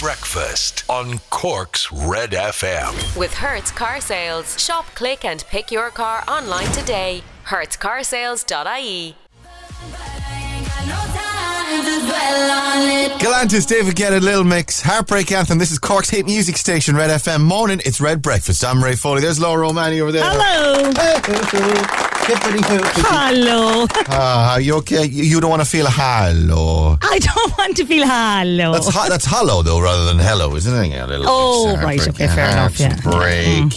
Breakfast on Cork's Red FM. With Hertz Car Sales. Shop, click, and pick your car online today. HertzCarsales.ie. Galantis, David Guetta, Little Mix, Heartbreak Anthem. This is Cork's hit music station, Red FM. Morning, it's Red Breakfast. I'm Ray Foley. There's Laura O'Malley over there. Hello. Hello. Ah, you okay? You don't want to feel hello. I don't want to feel hello. That's ho- that's hollow though, rather than hello, isn't it? Yeah, little Oh, right, okay, fair enough, yeah. Break.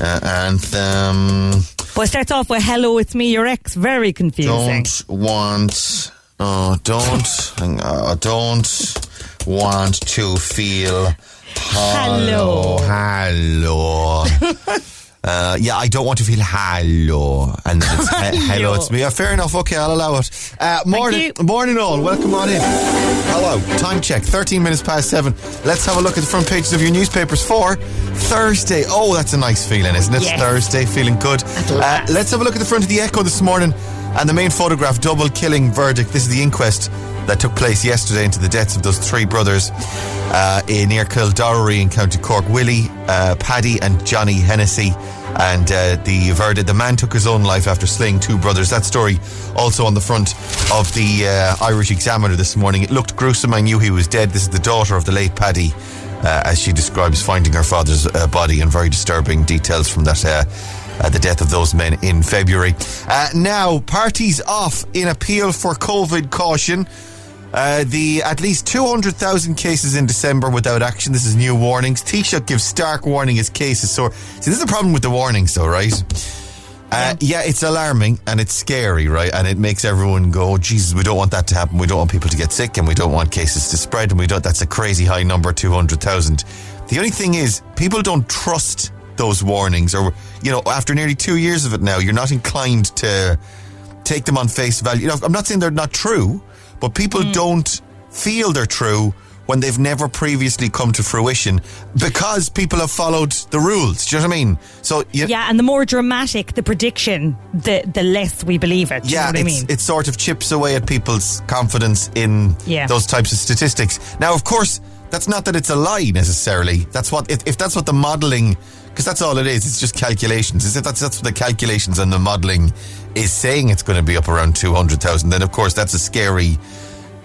Uh, anthem. But it starts off with hello, it's me, your ex. Very confusing. Don't want. Oh, don't. hang on, don't want to feel Hello. Hello. Uh, yeah, I don't want to feel hello. And then it's he- hello, it's me. Yeah, fair enough. Okay, I'll allow it. Uh, morning, morning all. Welcome on in. Hello. Time check. 13 minutes past seven. Let's have a look at the front pages of your newspapers for Thursday. Oh, that's a nice feeling, isn't it? Yes. Thursday, feeling good. Uh, let's have a look at the front of the Echo this morning and the main photograph, double killing verdict. This is the inquest that took place yesterday into the deaths of those three brothers uh, in near Kildorrery in County Cork. Willie, uh, Paddy, and Johnny Hennessy. And uh, the verdict, the man took his own life after slaying two brothers. That story also on the front of the uh, Irish Examiner this morning. It looked gruesome. I knew he was dead. This is the daughter of the late Paddy, uh, as she describes finding her father's uh, body, and very disturbing details from that. Uh, uh, the death of those men in February. Uh, now, parties off in appeal for COVID caution. Uh, the at least 200,000 cases in December without action. This is new warnings. Taoiseach gives stark warning as cases soar. See, this is the problem with the warnings, though, right? Uh, yeah, it's alarming and it's scary, right? And it makes everyone go, oh, Jesus, we don't want that to happen. We don't want people to get sick and we don't want cases to spread and we don't, that's a crazy high number, 200,000. The only thing is, people don't trust those warnings or, you know, after nearly two years of it now, you're not inclined to take them on face value. You know, I'm not saying they're not true, but people hmm. don't feel they're true when they've never previously come to fruition because people have followed the rules. Do you know what I mean? So, you, Yeah, and the more dramatic the prediction, the the less we believe it. Do yeah, you know what I mean? it sort of chips away at people's confidence in Yeah. those types of statistics. Now, of course, that's not that it's a lie necessarily. That's what if, if that's what the modelling, because that's all it is. It's just calculations. Is it that's that's what the calculations and the modelling is saying it's going to be up around two hundred thousand. Then of course that's a scary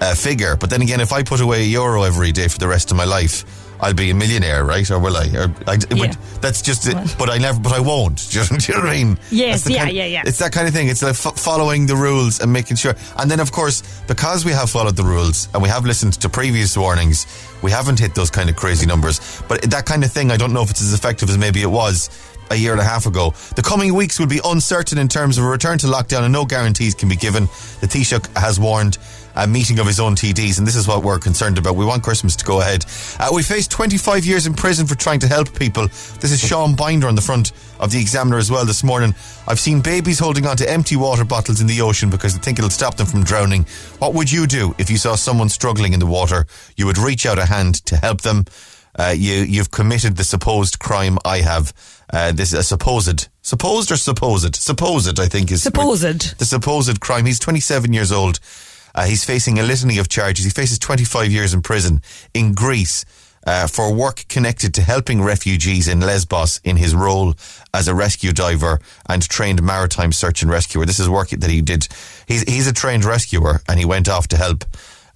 uh, figure. But then again, if I put away a euro every day for the rest of my life. I'll be a millionaire, right? Or will I? Or I Yeah. that's just it. But I never. But I won't. Do you, do you know what I mean? Yes, yeah, kind- yeah, yeah. It's that kind of thing. It's like f- following the rules and making sure. And then, of course, because we have followed the rules and we have listened to previous warnings, we haven't hit those kind of crazy numbers. But that kind of thing, I don't know if it's as effective as maybe it was a year and a half ago. The coming weeks will be uncertain in terms of a return to lockdown and no guarantees can be given. The Taoiseach has warned a meeting of his own TDs, and this is what we're concerned about. We want Christmas to go ahead. Uh, we faced 25 years in prison for trying to help people. This is Sean Binder on the front of the Examiner as well this morning. I've seen babies holding on to empty water bottles in the ocean because they think it'll stop them from drowning. What would you do if you saw someone struggling in the water? You would reach out a hand to help them. Uh, you, you've committed the supposed crime I have. Uh, this is a supposed, supposed or supposed? Supposed, I think is Supposed. the supposed crime. He's 27 years old. Uh, he's facing a litany of charges. He faces 25 years in prison in Greece uh, for work connected to helping refugees in Lesbos in his role as a rescue diver and trained maritime search and rescuer. This is work that he did. He's, he's a trained rescuer and he went off to help.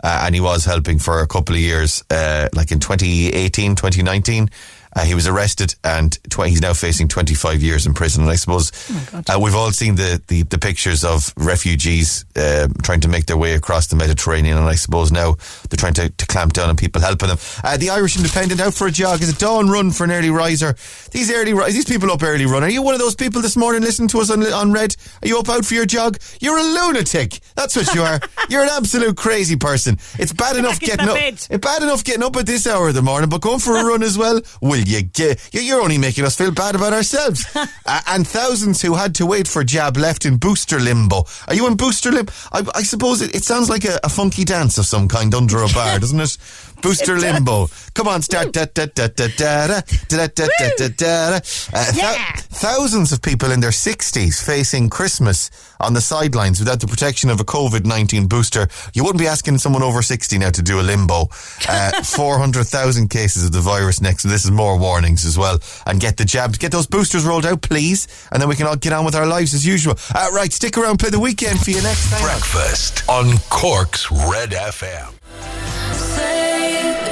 Uh, and he was helping for a couple of years, uh, like in 2018, 2019. Uh, he was arrested and tw- he's now facing 25 years in prison. And I suppose uh, we've all seen the, the, the pictures of refugees uh, trying to make their way across the Mediterranean. And I suppose now they're trying to, to clamp down on people helping them. Uh, the Irish Independent out for a jog is a dawn run for an early riser. These early ri- these people up early run. Are you one of those people this morning listening to us on, on Red? Are you up out for your jog? You're a lunatic. That's what you are. You're an absolute crazy person. It's bad enough getting up. bed. It's bad enough getting up at this hour of the morning, but going for a run as well. Will you get? you- You're only making us feel bad about ourselves. uh, and thousands who had to wait for jab left in booster limbo. Are you in booster limbo? I, I suppose it, it sounds like a, a funky dance of some kind under a bar, doesn't it? Booster limbo. Come on, start. Da, da, da, da, da, da, da, da, da, da, da, da. Uh, thousands of people in their 60s facing Christmas on the sidelines without the protection of a COVID 19 booster. You wouldn't be asking someone over 60 now to do a limbo. Uh, 400,000 cases of the virus next. And this is more warnings as well. And get the jabs. Get those boosters rolled out, please. And then we can all get on with our lives as usual. Uh, right, stick around, play the weekend for you next time. Breakfast on Cork's Red FM.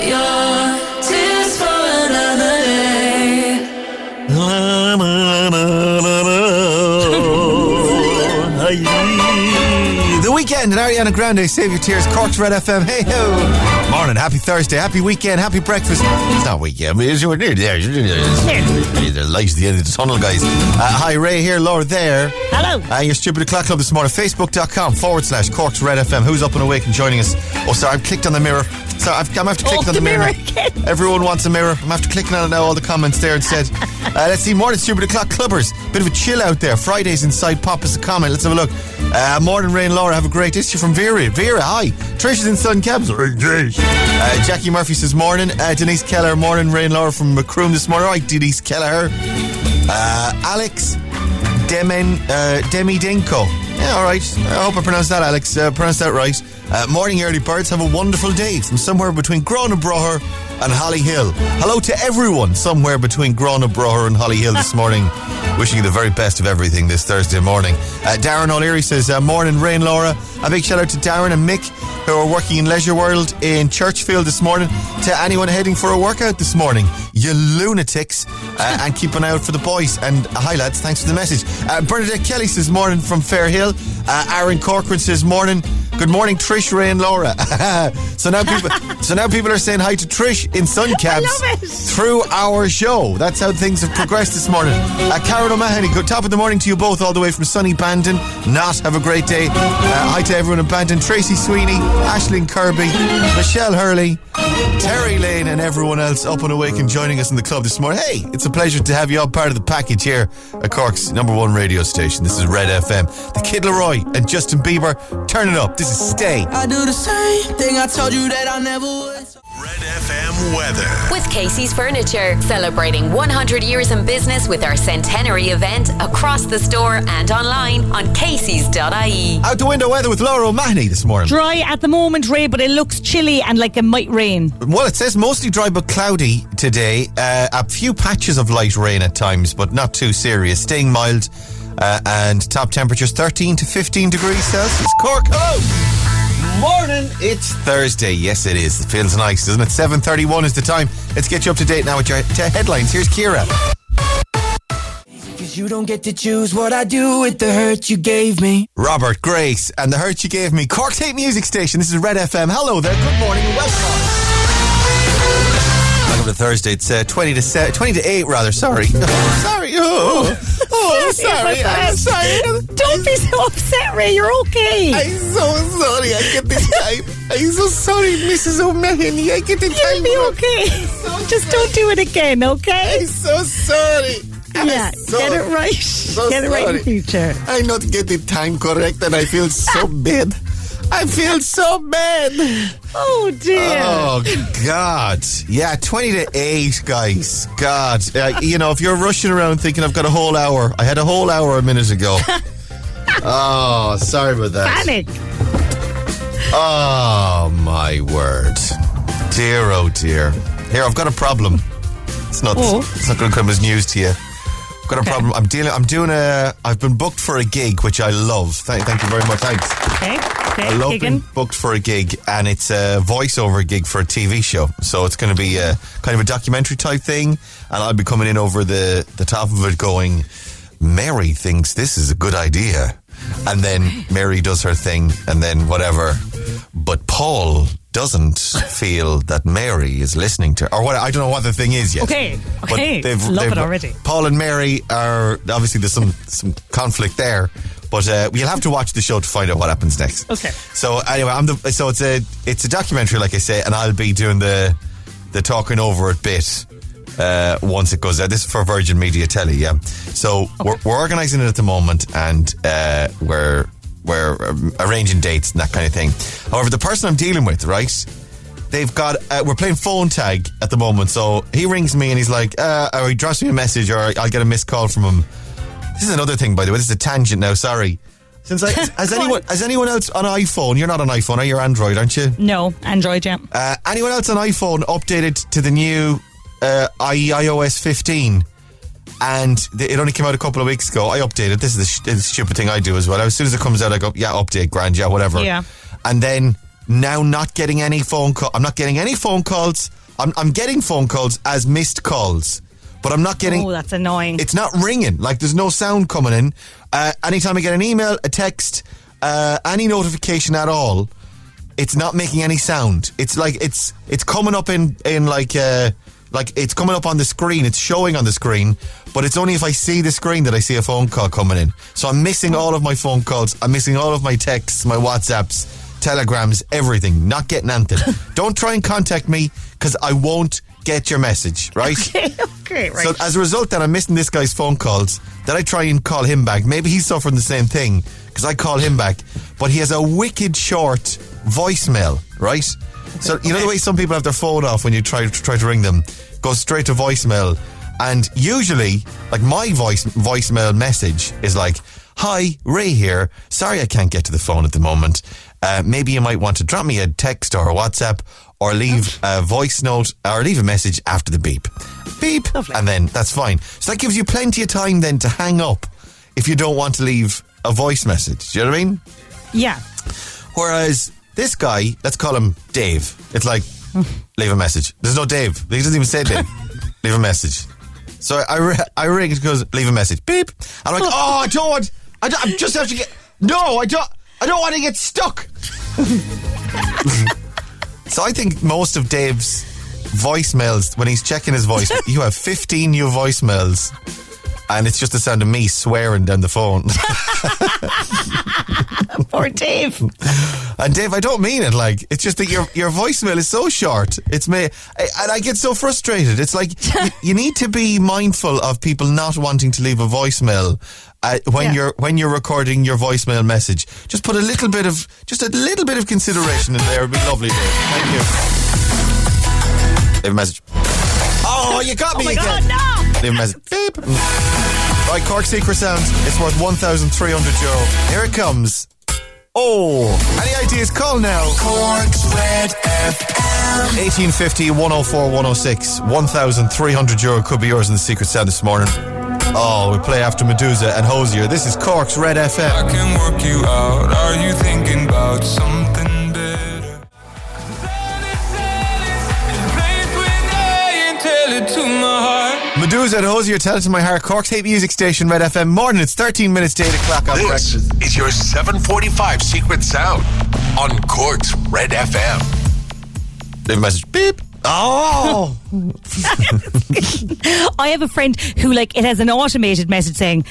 The Weeknd and Ariana Grande, Save Your Tears, Cork's Red FM. Hey ho! Morning, happy Thursday, happy weekend, happy breakfast. It's not weekend, it's we're near there. The light at the end of the tunnel, guys. Uh, hi, Ray here, Laura there. Hello. Uh, your Stupid O'Clock Club this morning, facebook.com forward slash Cork's Red FM. Who's up and awake and joining us? Oh, sorry, I've clicked on the mirror. Sorry, I've, I'm going to click Oh, on the the mirror. mirror. Everyone wants a mirror. I'm after clicking on it now, all the comments there instead. Uh, let's see, morning, Stupid O'Clock Clubbers. Bit of a chill out there. Fridays inside, pop us a comment. Let's have a look. Uh, morning, Ray and Laura, have a great issue from Vera. Vera, hi. Trish is in Sun Cabs. Uh, Jackie Murphy says morning. Uh, Denise Keller, morning, Ray and Laura from Macroom this morning. All right, Denise Keller. Uh, Alex Demen, uh, Demi Dinko. Yeah, all right. I hope I pronounced that, Alex. Uh, pronounced that right. Uh, morning, early birds. Have a wonderful day from somewhere between Gurranabraher and Holly Hill. Hello to everyone somewhere between Gurranabraher and Holly Hill this morning. Wishing you the very best of everything this Thursday morning. Uh, Darren O'Leary says, uh, Morning, Rain Laura. A big shout out to Darren and Mick who are working in Leisure World in Churchfield this morning. To anyone heading for a workout this morning, you lunatics, uh, and keep an eye out for the boys. And hi lads, thanks for the message. Uh, Bernadette Kelly says morning from Fair Hill. Uh, Aaron Corcoran says morning. Good morning, Trish, Ray, and Laura. so now people, so now people are saying hi to Trish in sun it. through our show. That's how things have progressed this morning. Uh, Karen O'Mahony, good top of the morning to you both, all the way from sunny Bandon. Not have a great day. Uh, hi to everyone in Bandon. Tracy Sweeney, Ashling Kirby, Michelle Hurley, Terry Lane, and everyone else up and awake and joining us in the club this morning. Hey, it's a pleasure to have you all part of the package here at Cork's number one radio station. This is Red FM. The Kid LAROI and Justin Bieber. Turn it up. This is Stay. I do the same thing I told you that I never would. Red FM weather. With Casey's Furniture, celebrating 100 years in business with our centenary event across the store and online on Casey's.ie. Out the window weather with Laura O'Mahony this morning. Dry at the moment, Ray, but it looks chilly and like it might rain. Well, it says mostly dry but cloudy today. Uh, a few patches of light rain at times, but not too serious. Staying mild. Uh, and top temperatures 13 to 15 degrees Celsius. Cork, hello. Morning. It's Thursday. Yes, it is. It feels nice, doesn't it? 7.31 is the time. Let's get you up to date now with your t- headlines. Here's Kira. Cause you don't get to choose what I do with the hurt you gave me. Robert, Grace, and the hurt you gave me. Cork's hate music station. This is Red FM. Hello there. Good morning and welcome. To Thursday. It's uh, 20 to se- 20 to 8 rather. Sorry. sorry. Oh, oh sorry. I'm sorry. Don't be so upset, Ray. You're okay. I'm so sorry. I get this time. I'm so sorry, Mrs. O'Mahony. I get the time. You'll be okay. Just don't do it again, okay? I'm so sorry. I'm Yeah, so- get it right. so get it right in the future. I not get the time correct and I feel so bad. I feel so bad. Oh dear. Oh God! Yeah, twenty to eight, guys. God, uh, you know, if you're rushing around thinking I've got a whole hour, I had a whole hour a minute ago. oh, sorry about that. Panic. Oh my word, dear, oh dear. Here, I've got a problem. It's not. Oh. It's not going to come as news to you. I've got a problem. I'm dealing. I'm doing a. I've been booked for a gig, which I love. Thank, thank you very much. Thanks. Okay. Okay. I love being booked for a gig, and it's a voiceover gig for a TV show. So it's going to be a kind of a documentary type thing, and I'll be coming in over the the top of it, going, "Mary thinks this is a good idea," and then Mary does her thing, and then whatever. But Paul doesn't feel that Mary is listening to, or what? I don't know what the thing is yet. Okay, But okay. Love it already. Paul and Mary are obviously there's some some conflict there, but uh, you'll have to watch the show to find out what happens next. Okay. So anyway, I'm the so it's a it's a documentary, like I say, and I'll be doing the the talking over it bit uh, once it goes out. This is for Virgin Media Telly, yeah. So we're, we're organising it at the moment, and uh, we're we're um, arranging dates and that kind of thing. However, the person I'm dealing with, right, they've got uh, we're playing phone tag at the moment. So he rings me and he's like, uh, or he drops me a message, or I'll get a missed call from him. This is another thing, by the way. This is a tangent now. Sorry. Since I, has anyone has anyone else on iPhone? You're not on iPhone, are you? Android, aren't you? No, Android, yeah. Uh, anyone else on iPhone updated to the new uh, iOS 15? And it only came out a couple of weeks ago. I updated. This is the, sh- the stupid thing I do as well. As soon as it comes out, I go, yeah, update, grand, yeah, whatever. Yeah. And then now not getting any phone call. I'm not getting any phone calls. I'm, I'm getting phone calls as missed calls, but I'm not getting. Oh, that's annoying. It's not ringing. Like there's no sound coming in. Uh, anytime I get an email, a text, uh, any notification at all, it's not making any sound. It's like it's it's coming up in in like uh like it's coming up on the screen. It's showing on the screen, but it's only if I see the screen that I see a phone call coming in. So I'm missing all of my phone calls. I'm missing all of my texts, my WhatsApps, telegrams, everything. Not getting anything. Don't try and contact me because I won't get your message. Right. okay, right. So as a result, then I'm missing this guy's phone calls. Then I try and call him back. Maybe he's suffering the same thing because I call him back, but he has a wicked short voicemail. Right. So you know the way some people have their phone off when you try to try to ring them, goes straight to voicemail, and usually like my voice voicemail message is like. Hi, Ray here. Sorry I can't get to the phone at the moment. Uh, maybe you might want to drop me a text or a WhatsApp or leave a voice note or leave a message after the beep. Beep. And then that's fine. So that gives you plenty of time then to hang up if you don't want to leave a voice message. Do you know what I mean? yeah. Whereas this guy, let's call him Dave. It's like, leave a message. There's no Dave. He doesn't even say Dave. leave a message. So I, I, I ring it goes, leave a message. Beep. I'm like, oh, I don't want, I, don't, I just have to get, no, I don't, I don't want to get stuck. so I think most of Dave's voicemails, when he's checking his voice, you have 15 new voicemails. And it's just the sound of me swearing down the phone. Poor Dave. And Dave, I don't mean it. Like it's just that your your voicemail is so short. It's me, and I get so frustrated. It's like you, you need to be mindful of people not wanting to leave a voicemail uh, when Yeah. you're when you're recording your voicemail message. Just put a little bit of just a little bit of consideration in there. It'd be lovely, Dave. Thank you. Leave a message. Oh, you got me Oh again. God, no! Leave a message. Beep. Right, Cork Secret Sound. It's worth 1,300 euro. Here it comes. Oh, any ideas? Call now. Cork's Red FM. 1850 104 106. 1,300 euro could be yours in the Secret Sound this morning. Oh, we play after Meduza and Hozier. This is Cork's Red FM. I can work you out. Are you thinking about something Meduza and Hozier, tell it to my heart. Cork's hate music station, Red FM. Morning, it's 13 minutes to 8 o'clock on This breakfast. is your 745 Secret Sound on Cork's Red FM. Leave a message. Beep. Oh! I have a friend who, like, it has an automated message saying,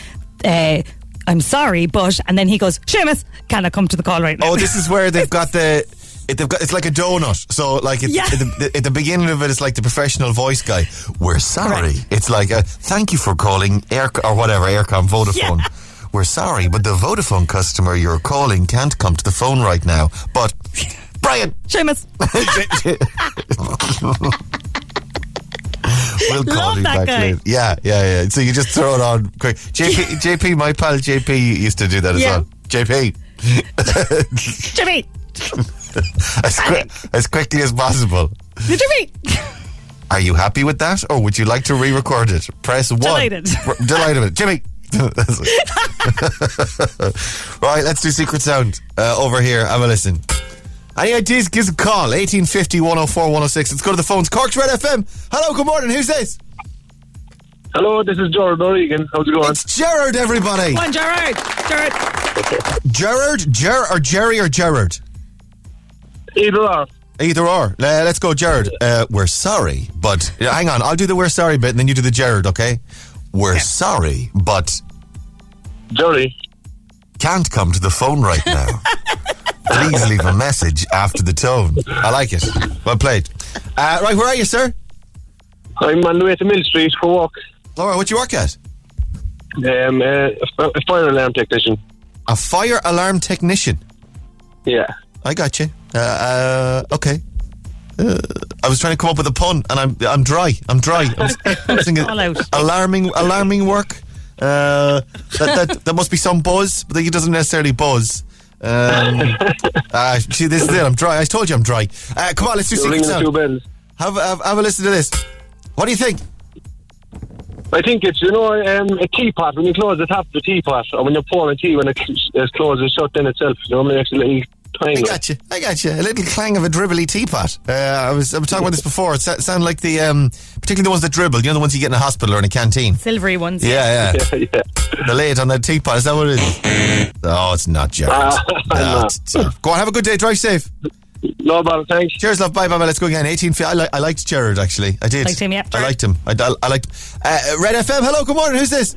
uh, I'm sorry, but, and then he goes, Seamus, can I come to the call right now? Oh, this is where they've got the. It, they've got, it's like a donut. So, like, Yeah. at, the, at the beginning of it, it's like the professional voice guy. We're sorry. It's like, a, thank you for calling Eir or whatever, Eircom, Vodafone. Yeah. We're sorry, but the Vodafone customer you're calling can't come to the phone right now. But, Brian, Seamus. we'll call Love you back guy. later. Yeah, yeah, yeah. So you just throw it on quick. JP, JP, my pal JP used to do that as Yeah. well. JP. Jimmy. As, qui- as quickly as possible. Jimmy. Are you happy with that, or would you like to re-record it? Press one. Delighted. R- delighted with it, Jimmy. Right, let's do secret sound uh, over here. Have a listen. Any ideas? Give us a call. 1850 104 106. Let's go to the phones. Cork's Red FM. Hello, good morning. Who's this? Hello, this is Gerard O'Regan. How's it going? It's Gerard, everybody. Come on, Gerard. Gerard. Gerard, Ger or Jerry or Gerard? Either or. Either or. Let's go, Jared. Uh, we're sorry, but hang on. I'll do the we're sorry bit, and then you do the Jared. Okay? We're sorry, but Jerry. can't come to the phone right now. Please leave a message after the tone. I like it. Well played. Uh, right, where are you, sir? I'm on the way to Mill Street for work. All right, what do you work at? Um, uh, a fire alarm technician. A fire alarm technician. Yeah. I got you. Uh, uh, okay. Uh, I was trying to come up with a pun, and I'm I'm dry. I'm dry. I was, I was thinking All out. alarming alarming work. Uh, that, that there must be some buzz, but it doesn't necessarily buzz. Um, uh, see, this is it. I'm dry. I told you I'm dry. Uh, come on, let's do You're secret two sound. bells. Have, have have a listen to this. What do you think? I think it's, you know, um, a teapot. When you close the top of the teapot, or when you're pouring tea, when it c- it's closed and shut in itself, you know, it makes a little I got you. I got you. A little clang of a dribbly teapot. Uh, I was I was talking about this before. It sa- sound like the um, particularly the ones that dribble. You know the ones you get in a hospital or in a canteen. Silvery ones. Yeah, yeah. Yeah, yeah. The lid on that teapot. Is that what it is? Oh, it's not, Jared. Ah, No, no. it's- it's- Go on. Have a good day. Drive safe. No bother, thanks. Cheers, love. Bye, bye, bye. Let's go again. 18 feet. I, li- I liked Jared, actually. I did. Liked him, yeah. I liked him. I, I, I liked uh, Red FM. Hello, good morning. Who's this?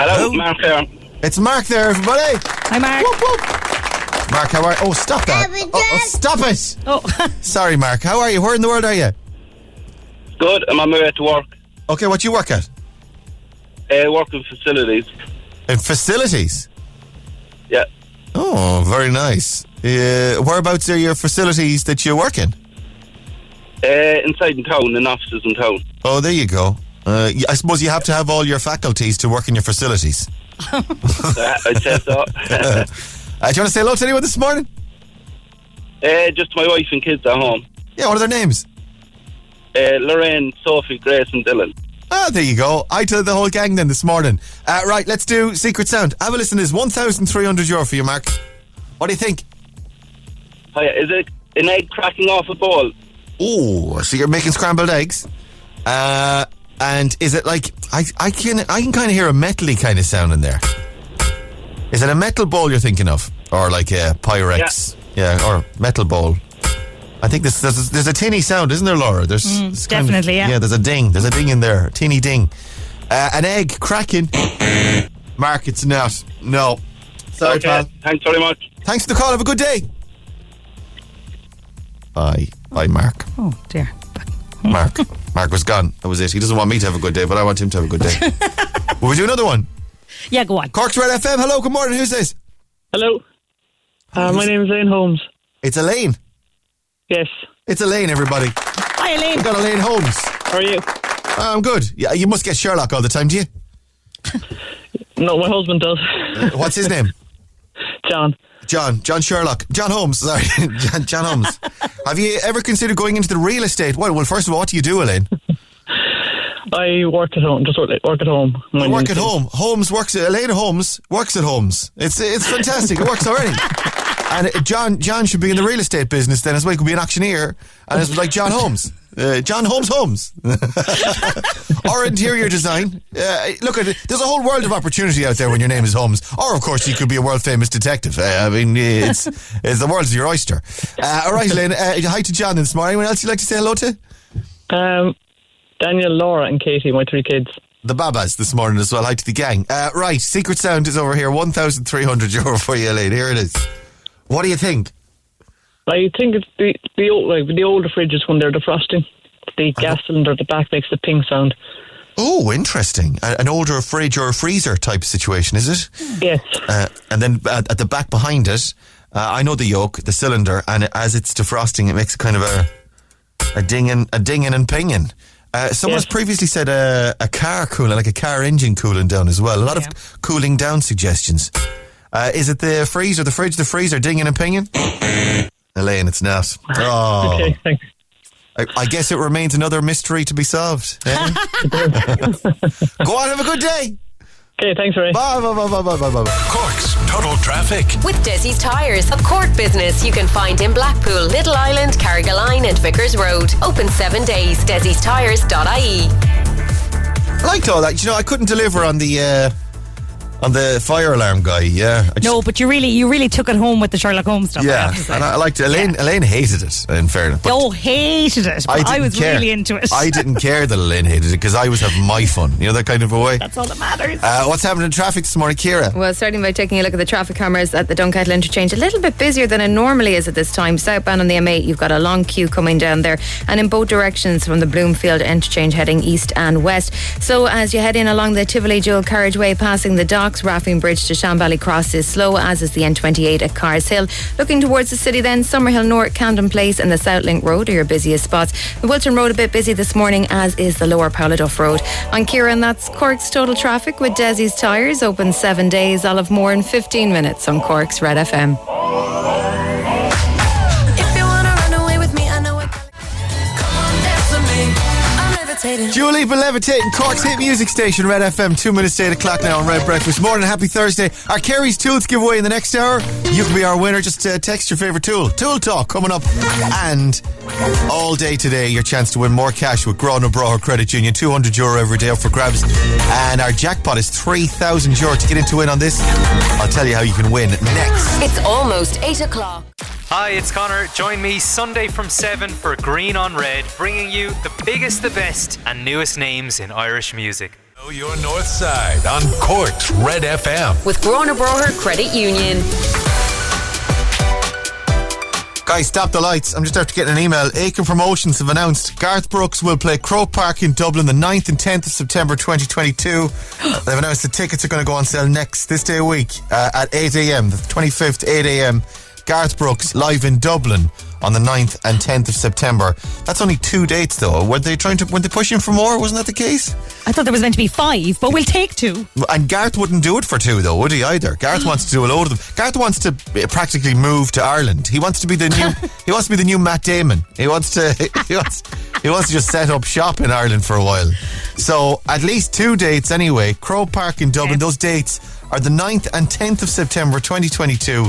Hello, Mark here. It's Mark there, everybody. Hi, Mark. Whoop, whoop. Mark, how are you? Oh, stop that. Oh, oh, stop it. Oh, Sorry, Mark. How are you? Where in the world are you? Good, I'm on my way to work. Okay, what do you work at? Uh, working facilities. In facilities. Yeah. Oh, very nice. Uh, whereabouts are your facilities that you work in? Uh, inside in town, in offices in town. Oh, there you go. Uh, y- I suppose you have to have all your faculties to work in your facilities. Uh, I'd say so. uh, Uh, do you want to say hello to anyone this morning? Eh just my wife and kids at home. Yeah, what are their names? Uh, Lorraine, Sophie, Grace, and Dylan. Ah, there you go. I told the whole gang then this morning. Uh, right, let's do Secret Sound. Have a listen to this. 1,300 euro for you, Mark. What do you think? Hiya, is it an egg cracking off a bowl? Oh, so you're making scrambled eggs? Uh, and is it like, I, I can I can kind of hear a metally kind of sound in there. Is it a metal bowl you're thinking of? Or like a Pyrex? Yeah, or metal bowl. I think this, there's, there's a tinny sound, isn't there, Laura? There's it's kind of- definitely, yeah. Yeah, there's a ding. There's a ding in there. A teeny ding. Uh, an egg cracking. Mark, it's not. No. Sorry, okay, pal. thanks very much. Thanks for the call. Have a good day. Bye. Bye, Mark. oh dear. Mark. Mark was gone. That was it. He doesn't want me to have a good day, but I want him to have a good day. Will we do another one? Yeah, go on. Cork's Red FM. Hello, good morning. Who's this? Hello. Uh, my name is Elaine Holmes. It's Elaine. Yes. It's Elaine, everybody. Hi, Elaine. We got Elaine Holmes. How are you? I'm good. Yeah, you must get Sherlock all the time, do you? No, my husband does. What's his name? John. John. John Sherlock. John Holmes. Sorry. John, John Holmes. Have you ever considered going into the real estate? Well, well, first of all, what do you do, Elaine? I work at home. Just work, work at home. I work at home. Holmes works at Elaine Holmes works at Holmes. It's it's fantastic. It works already. And uh, John John should be in the real estate business then as well. He could be an auctioneer, and it's like John Holmes. Uh, John Holmes Holmes. or interior design. Uh, look at it. There's a whole world of opportunity out there when your name is Holmes. Or, of course, you could be a world famous detective. Uh, I mean, it's, it's the world's your oyster. Uh, all right, Elaine. Uh, hi to John this morning. Anyone else you'd like to say hello to? Um, Daniel, Laura, and Katie, my three kids. the Babas this morning as well. Hi to the gang. Uh, right, Secret Sound is over here. 1,300 euro for you, Elaine. Here it is. What do you think? I think it's the the old like the older fridges when they're defrosting. The gas cylinder at the back makes the ping sound. Oh, interesting. A- an older fridge or a freezer type situation, is it? Yes. Uh, and then at, at the back behind it, uh, I know the yoke, the cylinder, and as it's defrosting, it makes kind of a a dinging, a dinging and pinging. Uh, someone Yes. has previously said a, a car cooling, like a car engine cooling down as well. A lot Yeah. of cooling down suggestions. Uh, is it the freezer, the fridge, the freezer Ding and pinging? Elaine, it's not. Oh, Okay. Thanks. I, I guess it remains another mystery to be solved. eh? Go on, have a good day. Okay. Thanks, Ray. Bye, bye, bye, bye, bye, bye, bye. Cork's Total Traffic. With Desi's Tyres, a Cork business you can find in Blackpool, Little Island, Carrigaline, and Vickers Road. Open seven days. Desi'sTyres.ie. I liked all that. You know, I couldn't deliver on the uh, on the fire alarm guy. Yeah, just- No, but you really, you really took it home with the Sherlock Holmes stuff. I yeah, have to say. and I, I liked it. Elaine. Elaine hated it. In fairness, but oh, hated it. But I, didn't was care. really into it. I didn't care that Elaine hated it because I was having my fun. You know that kind of a way. That's all that matters. Uh, what's happening in traffic this morning, Kira? Well, starting by taking a look at the traffic cameras at the Dunkettle interchange, a little bit busier than it normally is at this time. Southbound on the M8, you've got a long queue coming down there, and in both directions from the Bloomfield interchange heading east and west. So as you head in along the Tivoli dual carriageway, passing the dock, blocks. Raffeen Bridge to Shanbally Cross is slow, as is the N28 at Carr's Hill. Looking towards the city then, Summerhill North, Camden Place and the Southlink Road are your busiest spots. The Wilton Road a bit busy this morning, as is the Lower Pouladuff Road. On Kieran, that's Cork's total traffic with Desi's Tyres, open seven days. Have more in 15 minutes on Cork's Red FM. Levitating. Dua Lipa levitating Cork's hit music station, Red FM. Two minutes to eight o'clock now on Red Breakfast. Morning, happy Thursday. Our Carey's Tools giveaway in the next hour. You can be our winner. Just uh, text your favourite tool. Tool Talk coming up. And all day today, your chance to win more cash with Gurranabraher Credit Union. 200 euro every day up for grabs. And our jackpot is 3,000 euro. To get into win on this, I'll tell you how you can win next. It's almost 8 o'clock. Hi, it's Connor. Join me Sunday from 7 for Green on Red, bringing you the biggest, the best, and newest names in Irish music. Know your north side on Cork's Red FM. With Gurranabraher Credit Union. Guys, stop the lights. I'm just after getting an email. Aiken Promotions have announced Garth Brooks will play Croke Park in Dublin the 9th and 10th of September 2022. They've announced the tickets are going to go on sale next, this day a week, uh, at 8 a.m., the 25th, 8 a.m. Garth Brooks live in Dublin on the 9th and 10th of September. That's only two dates though. Were they trying to, were they pushing for more? Wasn't that the case? I thought there was meant to be five, but we'll take two. And Garth wouldn't do it for two, though, would he? Either Garth wants to do a load of them. Garth wants to uh, practically move to Ireland. He wants to be the new. he wants to be the new Matt Damon. He wants to. He wants. He wants to just set up shop in Ireland for a while. So at least two dates anyway. Croke Park in Dublin. Those dates are the 9th and 10th of September 2022.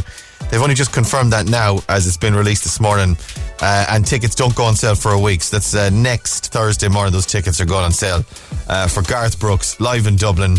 They've only just confirmed that now as it's been released this morning. Uh, and tickets don't go on sale for a week. So that's uh, next Thursday morning. Those tickets are going on sale uh, for Garth Brooks live in Dublin.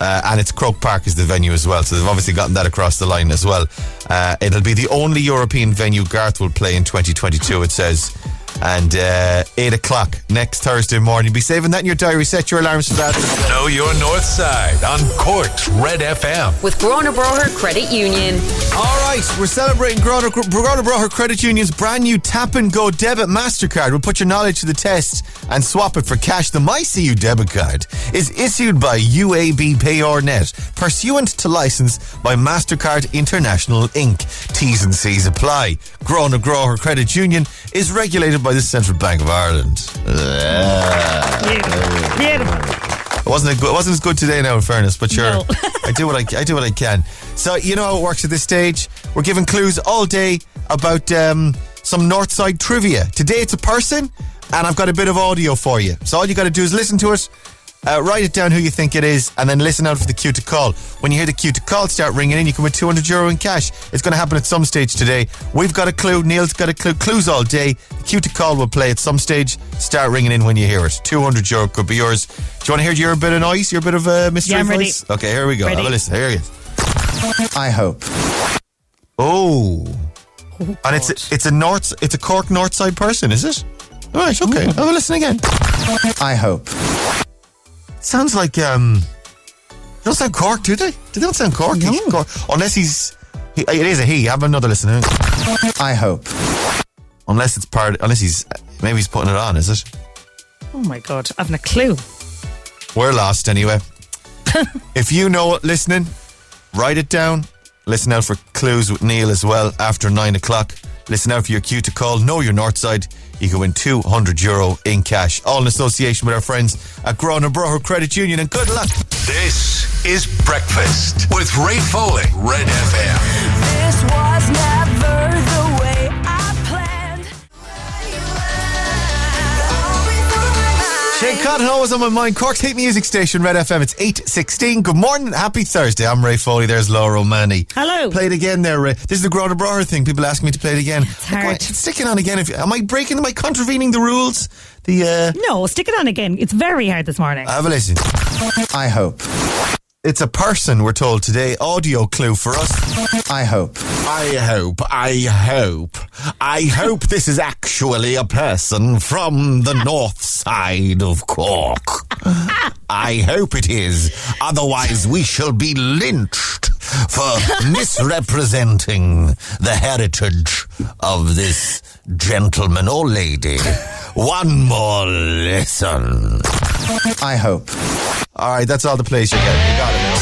Uh, and it's Croke Park is the venue as well. So they've obviously gotten that across the line as well. Uh, it'll be the only European venue Garth will play in 2022, it says. And uh, 8 o'clock next Thursday morning. Be saving that in your diary. Set your alarms for that. Know your north side on Cork's Red FM. With Gurranabraher Credit Union. All right, we're celebrating Grona, Gurranabraher Credit Union's brand new Tap and Go debit MasterCard. We'll put your knowledge to the test and swap it for cash. The MyCU debit card is issued by UAB PayrNet, pursuant to license by MasterCard International Inc. T's and C's apply. Grona Broher Credit Union is regulated by the Central Bank of Ireland. It wasn't a good, it wasn't as good today now in fairness, but sure. No. I do what I, I do what I can. So you know how it works at this stage. We're giving clues all day about um, some Northside trivia. Today it's a person, and I've got a bit of audio for you. So all you got to do is listen to it, uh, write it down who you think it is, and then listen out for the cue to call. When you hear the cue to call start ringing in, you can win 200 euro in cash. It's going to happen at some stage today. We've got a clue. Neil's got a clue. Clues all day. The cue to call will play at some stage. Start ringing in when you hear it. 200 euro could be yours. Do you want to hear your bit of noise? Your bit of uh, mystery Yeah, I'm ready. voice? Okay, here we go. Ready. Have a listen. Here he is. I hope. Oh. and it's a, it's a north it's a Cork North Side person, is it? All right, okay. Have a listen again. I hope. Sounds like um. They don't sound Cork, do they? Do They don't sound Cork. Cork. Unless he's. He, it is a he. Have another listener. I hope. Unless it's part. Unless he's. Maybe he's putting it on. Is it? Oh my god, I've no clue. We're lost anyway. if you know it, listening, write it down. Listen out for clues with Neil as well after nine o'clock. Listen out for your cue to call. Know your north side. You can win 200 euro in cash. All in association with our friends at Gurranabraher Credit Union. And good luck. This is Breakfast with Ray Foley, Red FM. Shane Cotton always on my mind. Cork's hit music station, Red FM. It's 8.16. Good morning. Happy Thursday. I'm Ray Foley. There's Laura O'Mahony. Hello. Play it again there, Ray. This is the Gurranabraher thing. People ask me to play it again. It's hard. It's sticking on again. If, am I breaking, am I contravening the rules? The, uh, No, stick it on again. It's very hard this morning. Have a listen. I hope. It's a person, we're told today. Audio clue for us. I hope. I hope. I hope. I hope this is actually a person from the north side of Cork. I hope it is. Otherwise, we shall be lynched for misrepresenting the heritage of this gentleman or lady. One more listen. I hope. All right, that's all the plays you get. You got it now.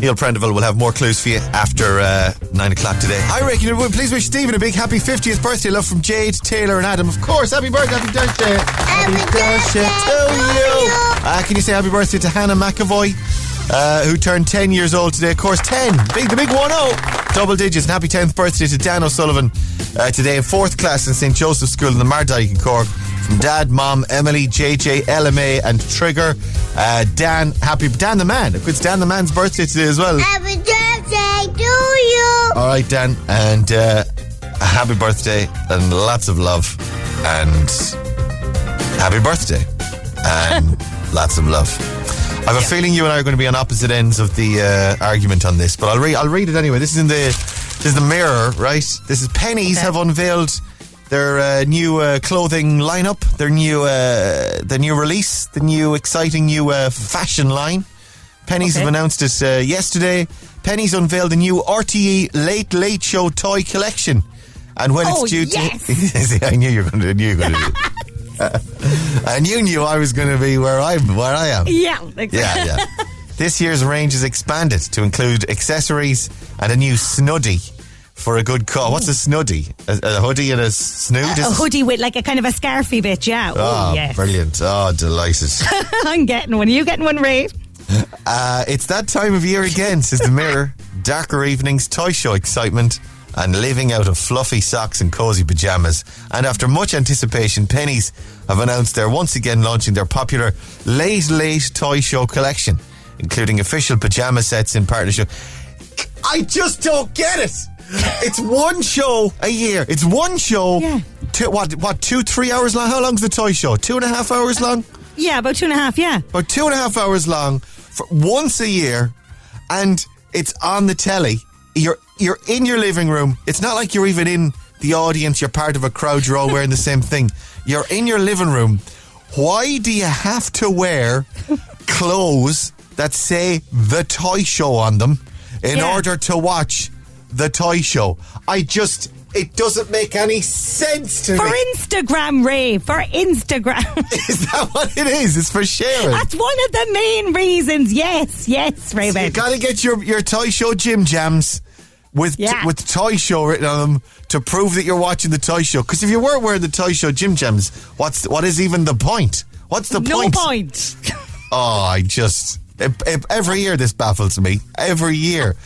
Neil Prendeville will have more clues for you after uh, 9 o'clock today. I reckon it would. Please wish Stephen a big happy 50th birthday. Love from Jade, Taylor, and Adam. Of course, happy birthday, happy birthday. Happy, happy birthday, birthday to you. you. Uh, can you say happy birthday to Hannah McAvoy? Uh, who turned 10 years old today. Of course, 10. Big, the big 1 0. Double digits. And happy 10th birthday to Dan O'Sullivan uh, today in fourth class in St. Joseph's School in the Mardyke in Cork. From Dad, Mom, Emily, JJ, LMA, and Trigger. Uh, Dan, happy Dan the Man. It's Dan the Man's birthday today as well. Happy birthday to you. All right, Dan, and uh, a happy birthday and lots of love and happy birthday and lots of love. I have a feeling you and I are going to be on opposite ends of the uh, argument on this, but I'll read. I'll read it anyway. This is in the this is the Mirror, right? This is Penneys have unveiled their uh, new uh, clothing lineup, their new uh, their new release, the new exciting new uh, fashion line. Penneys Okay. have announced it uh, yesterday. Penneys unveiled a new RTE Late Late Show toy collection, and when Oh, it's due yes. to, I knew you were going to. I knew you were going to. and you knew I was going to be where I where I am. Yeah, exactly. Yeah, yeah. This year's range is expanded to include accessories and a new snuddy for a good cause. What's a snuddy? A, a hoodie and a snood? A hoodie with like a kind of a scarfy bit, yeah. Oh, Oh, yes. brilliant. Oh, delighted. I'm getting one. Are you getting one, Ray? Uh, it's that time of year again, says the Mirror. Darker evenings, toy show excitement, and living out of fluffy socks and cozy pajamas. And after much anticipation, Penneys have announced they're once again launching their popular Late Late Toy Show collection, including official pajama sets in partnership. I just don't get it. It's one show a year. It's one show. Yeah. Two, what? What? Two, three hours long? How long's the toy show? Two and a half hours long. Yeah, about two and a half, yeah. about two and a half hours long for once a year, and it's on the telly. You're you're in your living room. It's not like you're even in the audience. You're part of a crowd. You're all wearing the same thing. You're in your living room. Why do you have to wear clothes that say the toy show on them in Yeah. order to watch the toy show? I just it doesn't make any sense to For me. For Instagram, Ray. For Instagram. Is that what it is? It's for sharing. That's one of the main reasons. Yes, yes, Ray. You babe. got to get your, your toy show gym Jams with Yeah. with toy show written on them to prove that you're watching the toy show. Because if you weren't wearing the toy show Jim Jams, what's what is even the point? What's the no point? point. Oh, I just it, it- every year this baffles me. Every year.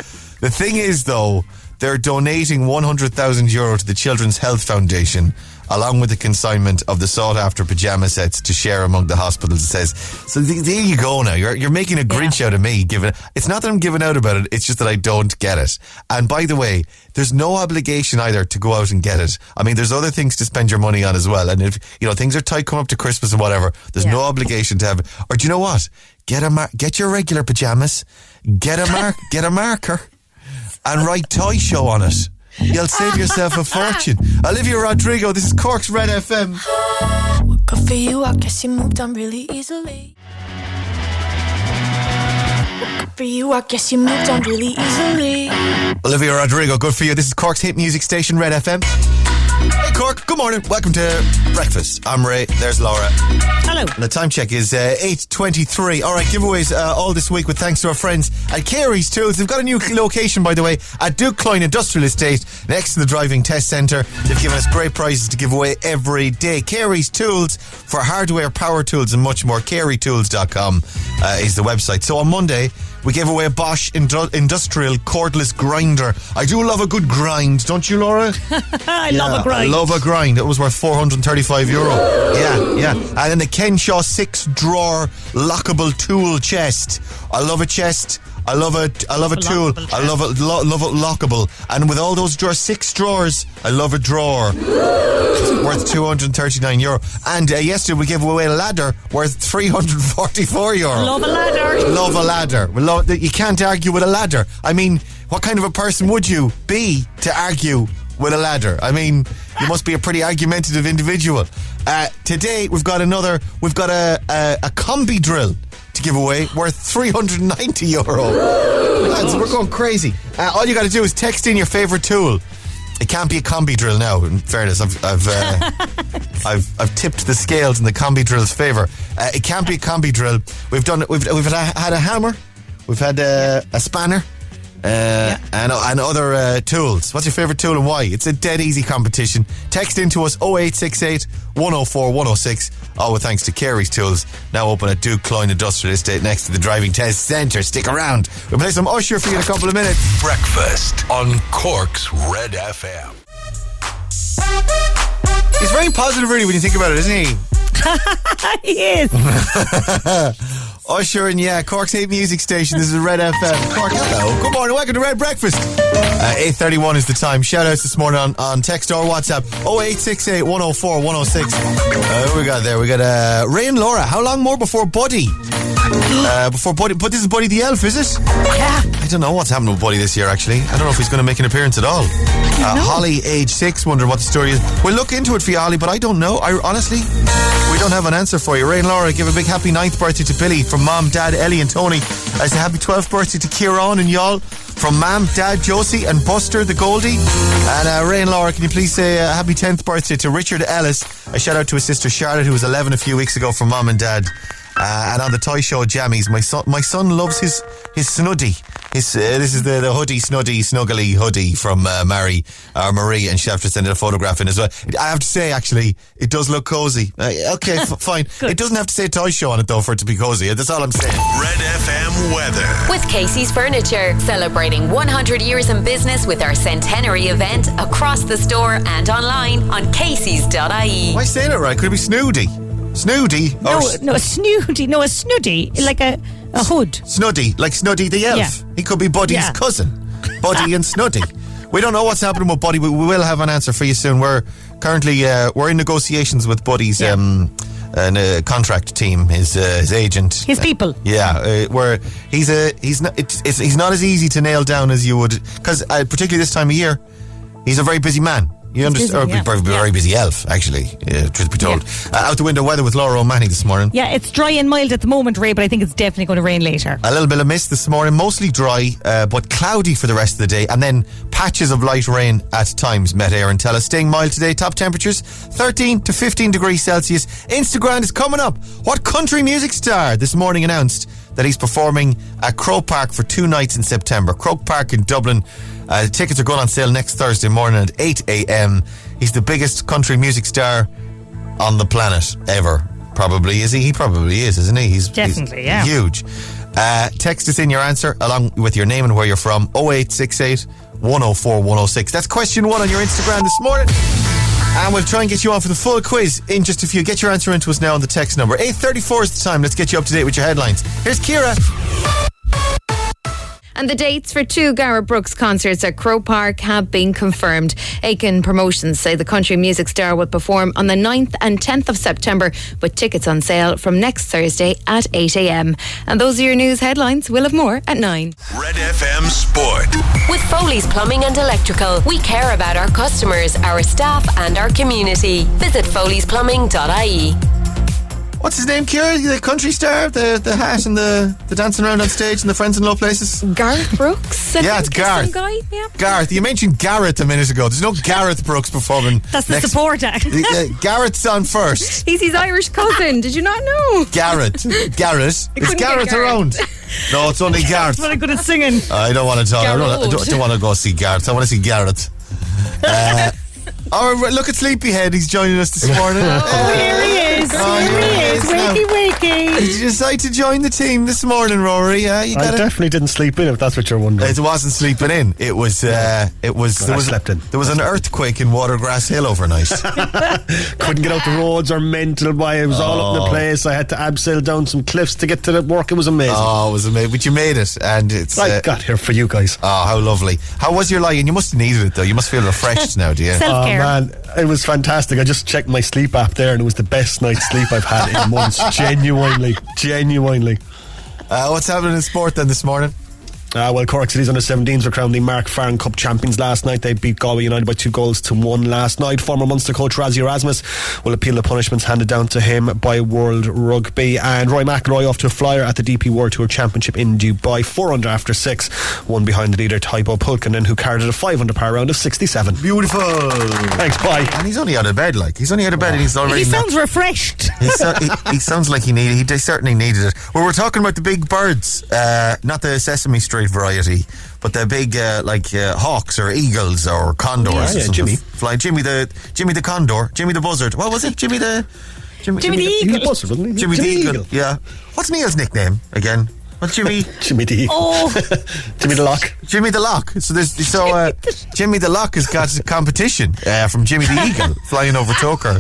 The thing is, though, they're donating one hundred thousand euro to the Children's Health Foundation. Along with the consignment of the sought after pajama sets to share among the hospitals, it says. So th- there you go now. You're, you're making a Grinch out of me. Giving It's not that I'm giving out about it, it's just that I don't get it. And by the way, there's no obligation either to go out and get it. I mean, there's other things to spend your money on as well. And if, you know, things are tight come up to Christmas and whatever, there's no obligation to have it. Or do you know what? Get a mar- get your regular pajamas, get a mark, get a marker, and write toy show on it. You'll save yourself a fortune. Olivia Rodrigo, this is Cork's Red FM. Good for you, I guess you moved on really easily. Good for you, I guess you moved on really easily. Olivia Rodrigo, good for you. This is Cork's hit music station, Red FM. Cork, good morning. Welcome to breakfast. I'm Ray. There's Laura. Hello. And the time check is uh, 8.23. All right, giveaways uh, all this week with thanks to our friends at Carey's Tools. They've got a new location, by the way, at Duke Cloyne Industrial Estate next to the Driving Test Centre. They've given us great prizes to give away every day. Carey's Tools for hardware, power tools and much more. CareyTools.com uh, is the website. So on Monday, we gave away a Bosch Indu- Industrial Cordless Grinder. I do love a good grind, don't you, Laura? I Yeah, love a grind. I love a grind. It was worth 435 euro. Yeah, yeah. And then the Kenshaw six drawer lockable tool chest. I love a chest. I love a I love a, A tool. lockable I love it lo- love it lockable. And with all those drawers, six drawers, I love a drawer. Worth 239 euro. And uh, yesterday we gave away a ladder worth 344 euro. Love a ladder. Love a ladder. Well, lo- You can't argue with a ladder. I mean, what kind of a person would you be to argue with a ladder? I mean, you must be a pretty argumentative individual. Uh, today we've got another. We've got a a, a combi drill to give away worth 390 euro. Lads, we're going crazy. Uh, all you got to do is text in your favorite tool. It can't be a combi drill now. In fairness, I've I've, uh, I've I've tipped the scales in the combi drill's favour. Uh, it can't be a combi drill. We've done. We've we've had a, had a hammer. We've had uh, a spanner. Uh, and, and other uh, tools. What's your favourite tool and why? It's a dead easy competition. Text into us 0868 104 106. All with thanks to Carey's Tools, now open at Duke Cloyne Industrial Estate next to the Driving Test Centre. Stick around. We'll play some Usher for you in a couple of minutes. Breakfast on Cork's Red FM. He's very positive, really, when you think about it, isn't he? he is. Usher and yeah, Cork's music station. This is Red FM. Cork, hello. Good morning. Welcome to Red Breakfast. Uh, 8.31 is the time. Shout outs this morning on, on text or WhatsApp. 0868 104 106. Uh, who we got there? We got uh, Ray and Laura. How long more before Buddy? Uh, before Buddy, but this is Buddy the Elf, is it? Yeah. I don't know what's happening with Buddy this year, actually. I don't know if he's going to make an appearance at all. Uh, Holly, age six, wondering what the story is. We'll look into it for you, Holly, but I don't know. I honestly, we don't have an answer for you. Ray and Laura, give a big happy ninth birthday to Billy from Mom, Dad, Ellie, and Tony. I say happy 12th birthday to Kieran and y'all from Mom, Dad, Josie, and Buster the Goldie. And uh, Ray and Laura, can you please say uh, happy 10th birthday to Richard Ellis? A shout out to his sister Charlotte, who was 11 a few weeks ago from Mom and Dad. Uh, and on the toy show Jammies, my son, my son loves his his snuddy. His uh, this is the, the hoodie snuddy snuggly hoodie from uh, Mary or Marie, and she have to send a photograph in as well. I have to say, actually, it does look cozy. Uh, okay, f- fine. It doesn't have to say toy show on it though for it to be cozy. That's all I'm saying. Red FM weather. With Casey's Furniture, celebrating 100 years in business with our centenary event across the store and online on Casey's.ie. Am I saying it right? Could it be snooty? Snooty or No, no, a snooty. No, a snuddy. Like a, a hood. Snuddy, like Snuddy the elf. Yeah. He could be Buddy's Yeah. cousin. Buddy and Snuddy. We don't know what's happening with Buddy, but we will have an answer for you soon. We're currently uh, we're in negotiations with Buddy's um, an, uh, contract team, his uh, his agent, His people. Yeah, uh, where he's a he's not it's, it's he's not as easy to nail down as you would because uh, particularly this time of year, he's a very busy man. You understand? busy, yeah. Very, very busy elf, actually. Uh, truth be told, uh, out the window weather with Laura O'Mahony this morning. Yeah, it's dry and mild at the moment, Ray, but I think it's definitely going to rain later. A little bit of mist this morning, mostly dry, uh, but cloudy for the rest of the day, and then patches of light rain at times. Met Éireann tell us staying mild today. Top temperatures 13 to 15 degrees Celsius. Instagram is coming up. What country music star this morning announced that he's performing at Croke Park for two nights in September? Croke Park in Dublin. Uh, tickets are going on sale next Thursday morning at 8 a.m. He's the biggest country music star on the planet ever. Probably is he? He probably is, isn't he? He's Definitely, he's yeah. huge. Uh, text us in your answer along with your name and where you're from. 0868 104 106. That's question one on your Instagram this morning. And we'll try and get you on for the full quiz in just a few. Get your answer into us now on the text number. 834 is the time. Let's get you up to date with your headlines. Here's Kira. And the dates for two Garrett Brooks concerts at Croke Park have been confirmed. Aiken Promotions say the country music star will perform on the 9th and 10th of September, with tickets on sale from next Thursday at 8 a.m. And those are your news headlines. We'll have more at 9. Red FM Sport. With Foley's Plumbing and Electrical, we care about our customers, our staff, and our community. Visit foleysplumbing.ie. What's his name, Kira? The country star? The the hat and the, the dancing around on stage and the friends in low places? Garth Brooks? I yeah, it's think is Gareth. some guy, yeah. Gareth. You mentioned Gareth a minute ago. There's no Gareth Brooks performing. That's the next- support act. Uh, Gareth's on first. He's his Irish cousin. Did you not know? Garrett. Garrett. Is Gareth Gareth. around? No, it's only Gareth. That's what I'm good at singing. I don't want to talk. I don't, I don't, I don't want to go see Gareth. I want to see Garrett. Uh, oh, look at Sleepyhead. He's joining us this morning. Oh, here he is. Oh, here he is. is now. Wakey, wakey. Did you decide to join the team this morning, Rory? Uh, you I got definitely didn't sleep in, if that's what you're wondering. It wasn't sleeping in. It was. Uh, it was. Well, there I was slept in. There was an earthquake in Watergrasshill overnight. Couldn't get out the roads or mental why it was all up in the Oh. place. I had to abseil down some cliffs to get to the work. It was amazing. oh, it was amazing. But you made it, and it's. I uh, got here for you guys. Oh, how lovely! How was your lie? And you must have needed it though. You must feel refreshed now, do you? Self- Oh Self-care. man, it was fantastic. I just checked my sleep app there, and it was the best night's sleep I've had in months. Genuinely, genuinely. Uh, what's happening in sport then this morning? Uh, well, Cork City's under 17s were crowned the Mark Farren Cup champions last night. They beat Galway United by two goals to one last night. Former Munster coach Rassie Erasmus will appeal the punishments handed down to him by World Rugby. And Rory McIlroy off to a flyer at the DP World Tour Championship in Dubai. Four under after six. One behind the leader, Tapio Pulkkinen, who carried a five under par round of 67. Beautiful. Thanks, bye. And he's only out of bed, like he's only out of bed, and he's already. He sounds refreshed. He, so, he, he sounds like he needed. He certainly needed it. Well, we're talking about the big birds, uh, not the Sesame Street variety, but the big uh, like uh, hawks or eagles or condors. Yeah, or yeah, something. Jimmy. fly Jimmy the Jimmy the condor, Jimmy the buzzard. What was it? Jimmy the Jimmy, Jimmy the He Eagle. was, wasn't he? Jimmy, the eagle. Yeah. What's Neil's nickname again? What's Jimmy? Jimmy the Eagle. Oh, Jimmy the Lock. Jimmy the Lock. So there's so uh, Jimmy the Lock has got a competition uh, from Jimmy the Eagle flying over Togher.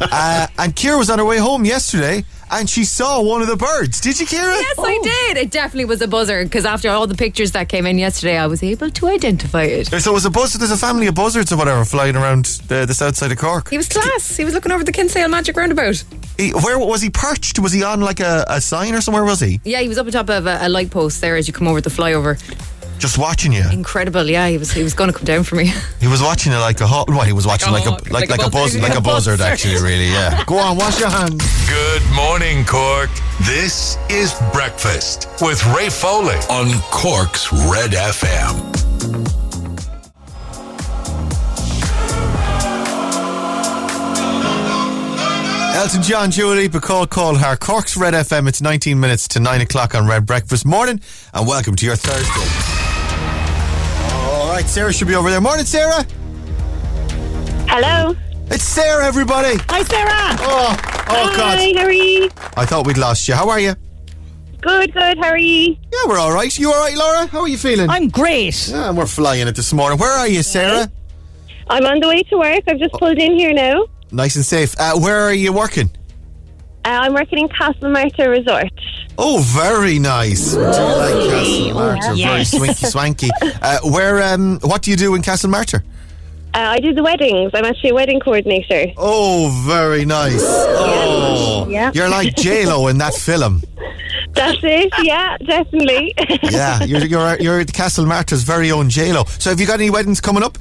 Uh, and Kira was on her way home yesterday and she saw one of the birds. Did you, Kira? Yes, I oh. did. It definitely was a buzzard because after all the pictures that came in yesterday, I was able to identify it. So it was a buzzard. There's a family of buzzards or whatever flying around the, the south side of Cork. He was class. He was looking over the Kinsale Magic Roundabout. He, where was he perched? Was he on like a, a sign or somewhere? Was he Yeah, he was up on top of a, a light post there as you come over the flyover. Just watching you? Incredible. Yeah, he was he was going to come down for me. He was watching it like a hawk. Well, he was watching like, Like a a hawk, like, like like a a buzz buzzard. like a buzzard actually. Really, yeah. Go on, wash your hands. Good morning, Cork. This is Breakfast with Ray Foley on Cork's Red FM. Elton John, Julie, Bacall call her Cork's Red FM. It's 19 minutes to 9 o'clock on Red Breakfast morning, and welcome to your Thursday. All right, Sarah should be over there. Morning, Sarah. Hello. It's Sarah, everybody. hi, Sarah. Oh, oh God. Hi, how are you? I thought we'd lost you. How are you? Good, good. How are you? Yeah, we're all right. You all right, Laura? How are you feeling? I'm great. yeah, we're flying it this morning. Where are you, Sarah? I'm on the way to work. I've just pulled in here now. Nice and safe. Uh, where are you working? Uh, I'm working in Castlemartyr Resort. Oh, very nice. Do you like Castlemartyr? yes. Very swanky, swanky. Uh, where? Um, what do you do in Castlemartyr? Uh, I do the weddings. I'm actually a wedding coordinator. Oh, very nice. Oh, Yeah. you're like J Lo in that film. That's it. Yeah, definitely. Yeah, you're you're you're the Castlemartyr's very own J Lo. So, have you got any weddings coming up?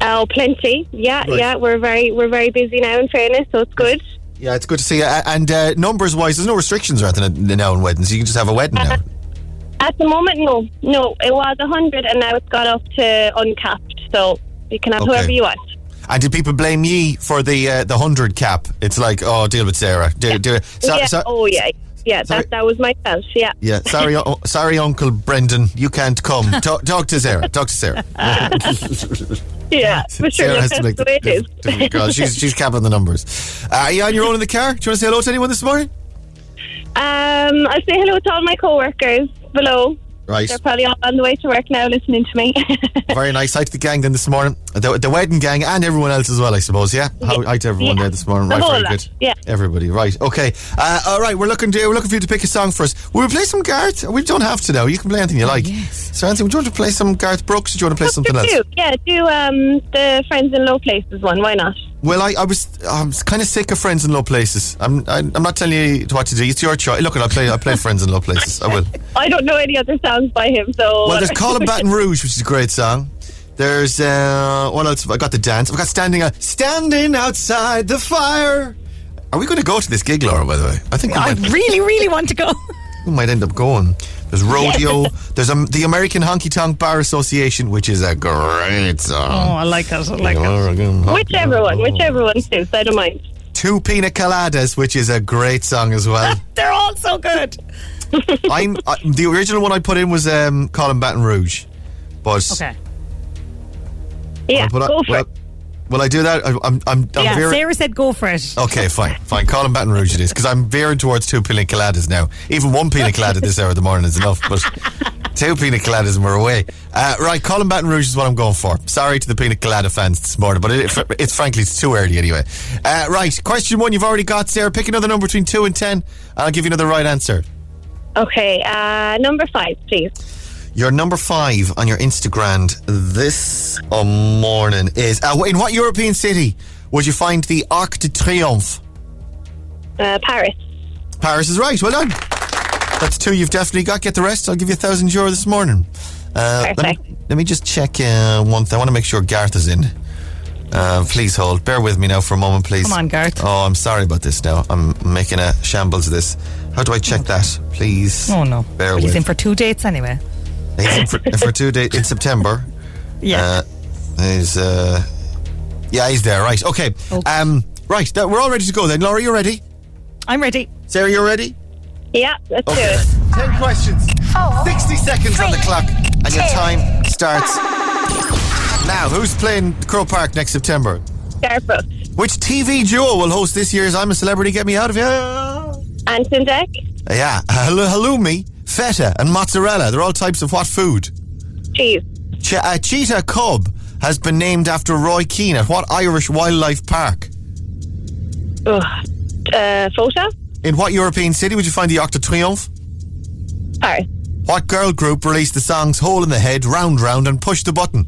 oh, plenty. Yeah, Right. yeah. We're very, we're very busy now. In fairness, so it's good. Yeah, it's good to see you. Uh, And uh, numbers wise, there's no restrictions or anything now in weddings. You can just have a wedding now. At the moment, no, no. It was a hundred, and now it's gone up to uncapped. So you can have Okay. whoever you want. And do people blame ye for the uh, the hundred cap? It's like, oh, deal with Sarah. Do, do it. So, yeah. so- oh, yeah. Yeah, Sorry. that, that was myself. Yeah. yeah. Sorry, oh, sorry, Uncle Brendan, you can't come. Talk, talk to Sarah. Talk to Sarah. Yeah, for sure. Sarah has to make the way it is. difficult calls. She's she's capping the numbers. Uh, are you on your own in the car? Do you want to say hello to anyone this morning? Um, I say hello to all my co-workers below. Right. They're probably all on the way to work now, listening to me. Very nice. Hi to the gang then this morning. The, the wedding gang and everyone else as well, I suppose. Yeah. How, hi to everyone Yeah. there this morning. The Right. Very lot, good. yeah. Everybody. Right. Okay. Uh, all right. We're looking to we're looking for you to pick a song for us. Will we play some Garth? We don't have to now. You can play anything you like. So, Anthony, would you want to play some Garth Brooks? Or do you want to play something else? do yeah, do um the friends in low places one. Why not? Well, I, I was I'm kind of sick of friends in low places. I'm I, I'm not telling you what to do. It's your choice. Look, I'll play I play friends in low places. I will. I don't know any other songs by him, so. Well, there's Call Colin Baton Rouge, which is a great song. There's uh, what else? have I got the dance. I've got standing out, standing outside the fire. Are we going to go to this gig, Laura? By the way, I think we I might, really, really want to go. we might end up going. There's rodeo. There's um, the American Honky Tonk Bar Association, which is a great song. Oh. I like that. I like it. Oregon Honky- Whichever one, whichever one suits. I don't mind. Two Pina Coladas, which is a great song as well. They're all so good. I'm I, the original one I put in was um, Callin' Baton Rouge, but Okay. Yeah, will, I, go for will, it. I, will I do that? I, I'm I'm, I'm yeah, very, Sarah said go for it. Okay, fine, fine. Callin' Baton Rouge it is because I'm veering towards two pina coladas now. Even one pina colada this hour of the morning is enough, but two pina coladas and we're away. Uh, right, Callin' Baton Rouge is what I'm going for. Sorry to the pina colada fans this morning, but it, it's frankly it's too early anyway. Uh, right, question one you've already got, Sarah. Pick another number between two and ten, and I'll give you another right answer. Okay, uh, number five, please. Your number five on your Instagram this uh, morning is uh, in what European city would you find the Arc de Triomphe? Uh, Paris. Paris is right. Well done. That's two you've definitely got. Get the rest. I'll give you a thousand euro this morning. Uh, let, me, let me just check uh, one thing. I want to make sure Garth is in. Uh, please hold. Bear with me now for a moment, please. Come on, Garth. Oh, I'm sorry about this now. I'm making a shambles of this. How do I check that? Please. Oh no. Bear But he's in for two dates anyway. He's in for, for two days in September. Yeah. Uh, he's, uh, yeah, he's there, right. Okay. Um, right, that, we're all ready to go then. Laura, you ready? I'm ready. Sarah, you ready? Yeah, let's Okay. do it. Ten questions. 60 seconds on the clock, and your time starts now. Who's playing Croke Park next September? Garth Brooks. Which TV duo will host this year's I'm a Celebrity, Get Me Out of Here? Ant and Dec. Yeah, Hello, hello halloumi, feta, and mozzarella. They're all types of what food? Cheese. Ch- a cheetah cub has been named after Roy Keane at what Irish wildlife park? Ugh. Uh, Fota. In what European city would you find the Arc de Triomphe? Paris. What girl group released the songs Hole in the Head, Round Round, and Push the Button?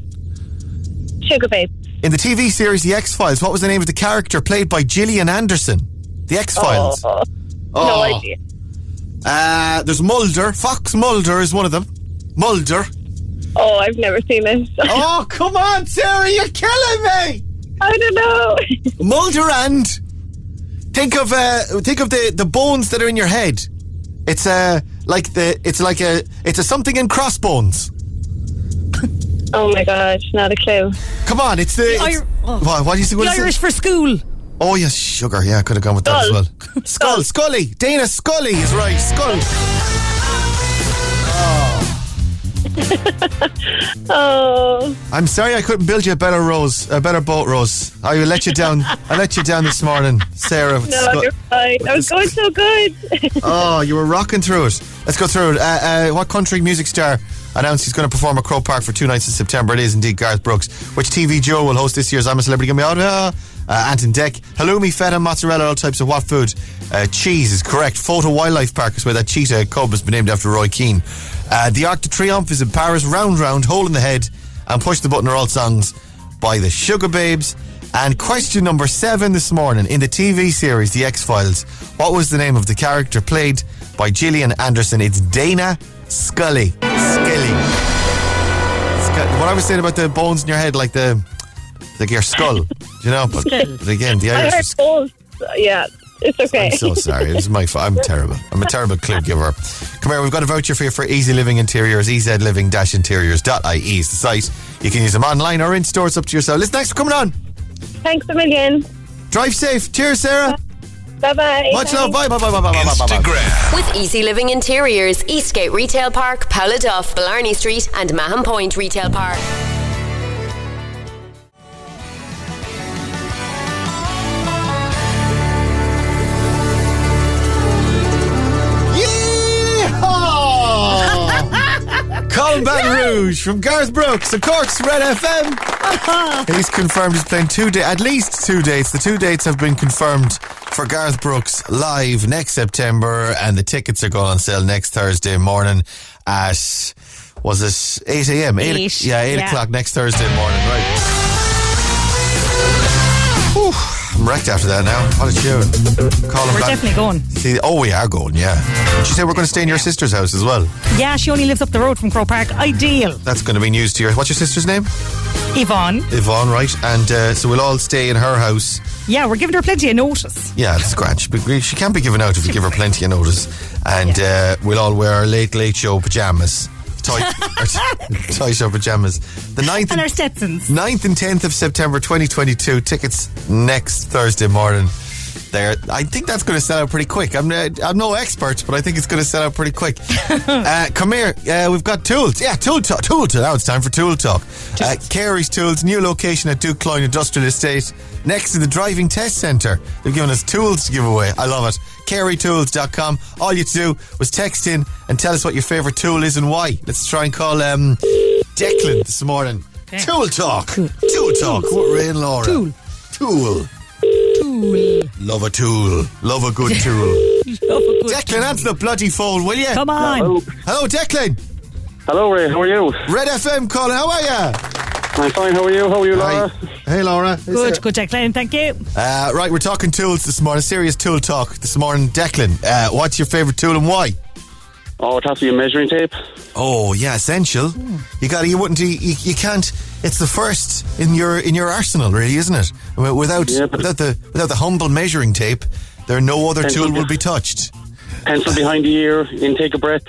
Sugababe. In the TV series The X Files, what was the name of the character played by Gillian Anderson? The X Files. Oh, Oh. No idea. Uh, there's Mulder. Fox Mulder is one of them. Mulder. Oh, I've never seen this. oh, come on, Sarah, you're killing me. I don't know. Mulder and think of uh, think of the the bones that are in your head. It's uh, like the it's like a it's a something in crossbones. Oh my gosh, not a clue. Come on, it's the. The it's- Ir- oh. what, what do you say? The what is it? Irish for school. Oh yes, sugar. Yeah, I could have gone with that as well. Skull, Scully, Dana Scully is right. Skull. Oh, I'm sorry I couldn't build you a better rose, a better boat, Rose. I will let you down. I let you down this morning, Sarah. no, Skull. you're fine. I was going so good. Oh, you were rocking through it. Let's go through it. Uh, uh, what country music star announced he's going to perform at Croke Park for two nights in September? It is indeed Garth Brooks. Which TV Joe will host this year's I'm a Celebrity? Get me out. Uh, uh, Ant and Dec. Halloumi, feta, mozzarella, all types of what food? Uh, cheese is correct. Fota Wildlife Park is where that cheetah cub has been named after Roy Keane. Uh, the Arc de Triomphe is in Paris. Round Round, Hole in the Head, and Push the Button are all songs by the Sugababes. And question number seven this morning in the TV series The X Files, what was the name of the character played by Gillian Anderson? It's Dana Scully. Scully. Scu- What I was saying about the bones in your head, like the like your skull, you know, but, but again, the Irish. Was. Yeah. It's okay. I'm so sorry. This is my fault. I'm terrible. I'm a terrible clue giver. Come here. We've got a voucher for you for EZ Living Interiors. EZLiving-interiors.ie is the site. You can use them online or in stores up to yourself. Listen, thanks for coming on. Thanks a million. Drive safe. Cheers, Sarah. Bye bye. Much love. Bye bye bye bye bye bye bye. Instagram. With EZ Living Interiors, Eastgate Retail Park, Pouladuff, Blarney Street, and Mahon Point Retail Park. Callin' Baton Rouge from Garth Brooks, of course, Red FM. Uh-huh. He's confirmed he's playing two days, at least two dates. The two dates have been confirmed for Garth Brooks live next September, and the tickets are going on sale next Thursday morning at was it eight a.m. Eight, Eight, yeah, eight yeah. o'clock next Thursday morning. Right. Whew, I'm wrecked after that now. What a tune. Colin We're Baton- definitely going. See, oh, we are going, yeah. She said we're going to stay in your sister's house as well. Yeah, she only lives up the road from Croke Park. Ideal. That's going to be news to your. What's your sister's name? Yvonne. Yvonne, right? And uh, so we'll all stay in her house. Yeah, we're giving her plenty of notice. Yeah, that's grand. She, she can't be given out if we give her plenty of notice. And uh, we'll all wear our late, late show pajamas. Tight, our tight show pajamas. The 9th And our Stetsons. 9th and 10th of September 2022. Tickets next Thursday morning. There, I think that's going to sell out pretty quick. I'm, uh, I'm no expert, but I think it's going to sell out pretty quick. uh, come here, uh, we've got tools. Yeah, tool talk. Tool talk. Now it's time for tool talk. Uh, Carey's Tools, new location at Duke Cloyne Industrial Estate, next to the driving test centre. They've given us tools to give away. I love it. CareyTools.com. All you had to do was text in and tell us what your favourite tool is and why. Let's try and call um, Declan this morning. Tool talk. Tool talk. What Ray and Laura? Tool. Tool. Tool. Love a tool. Love a good tool. Love a good Declan, answer the bloody phone, will you? Come on. Hello. Hello, Declan. Hello, Ray. How are you? Red FM calling. How are you? I'm fine. How are you? How are you, Laura? Hey, Laura. Good, good, Declan. Thank you. Uh, right, we're talking tools this morning. Serious tool talk this morning. Declan, uh, what's your favourite tool and why? Oh, it has to be a measuring tape. Oh yeah, essential. You got to You wouldn't. You, you, you can't. It's the first in your in your arsenal, really, isn't it? Wi- Without without the without the humble measuring tape, there no other Pencil tool will be touched. Pencil behind the ear, intake a breath,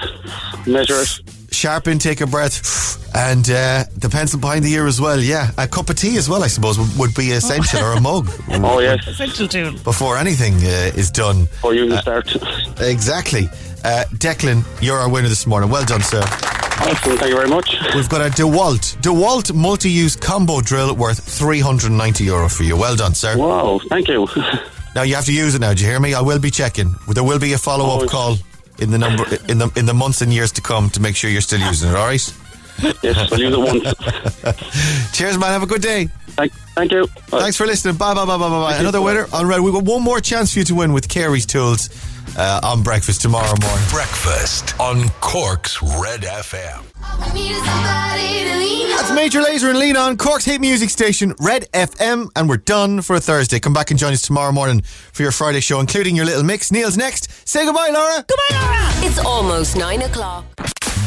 measure it. Sharp intake of breath, and uh, the pencil behind the ear as well. Yeah, a cup of tea as well, I suppose, would, would be essential, or a mug. Oh, yes. Essential tool. Before anything uh, is done. Before you even start. Exactly. Uh, Declan, you're our winner this morning. Well done, sir. Awesome, thank you very much. We've got a DeWalt. DeWalt multi-use combo drill worth 390 euro for you. Well done, sir. Wow, thank you. Now you have to use it now. Do you hear me? I will be checking. There will be a follow-up Oh, call in the number in the in the months and years to come to make sure you're still using it. All right. Yes, I'll use it once. Cheers, man. Have a good day. Thank, thank you. Thanks for listening. Bye, bye, bye, bye, bye. bye. Another winner on Red. We've got one more chance for you to win with Carey's Tools uh, on breakfast tomorrow morning. Breakfast on Cork's Red FM. That's Major Lazer and Lean on Cork's hit music station, Red FM, and we're done for a Thursday. Come back and join us tomorrow morning for your Friday show, including your little mix. Neil's next. Say goodbye, Laura. Goodbye, Laura. It's almost nine o'clock.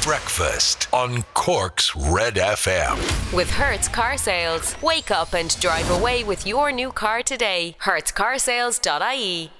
Breakfast on Cork's Red FM. With Hertz Car Sales. Wake up and drive away with your new car today. HertzCarsales.ie.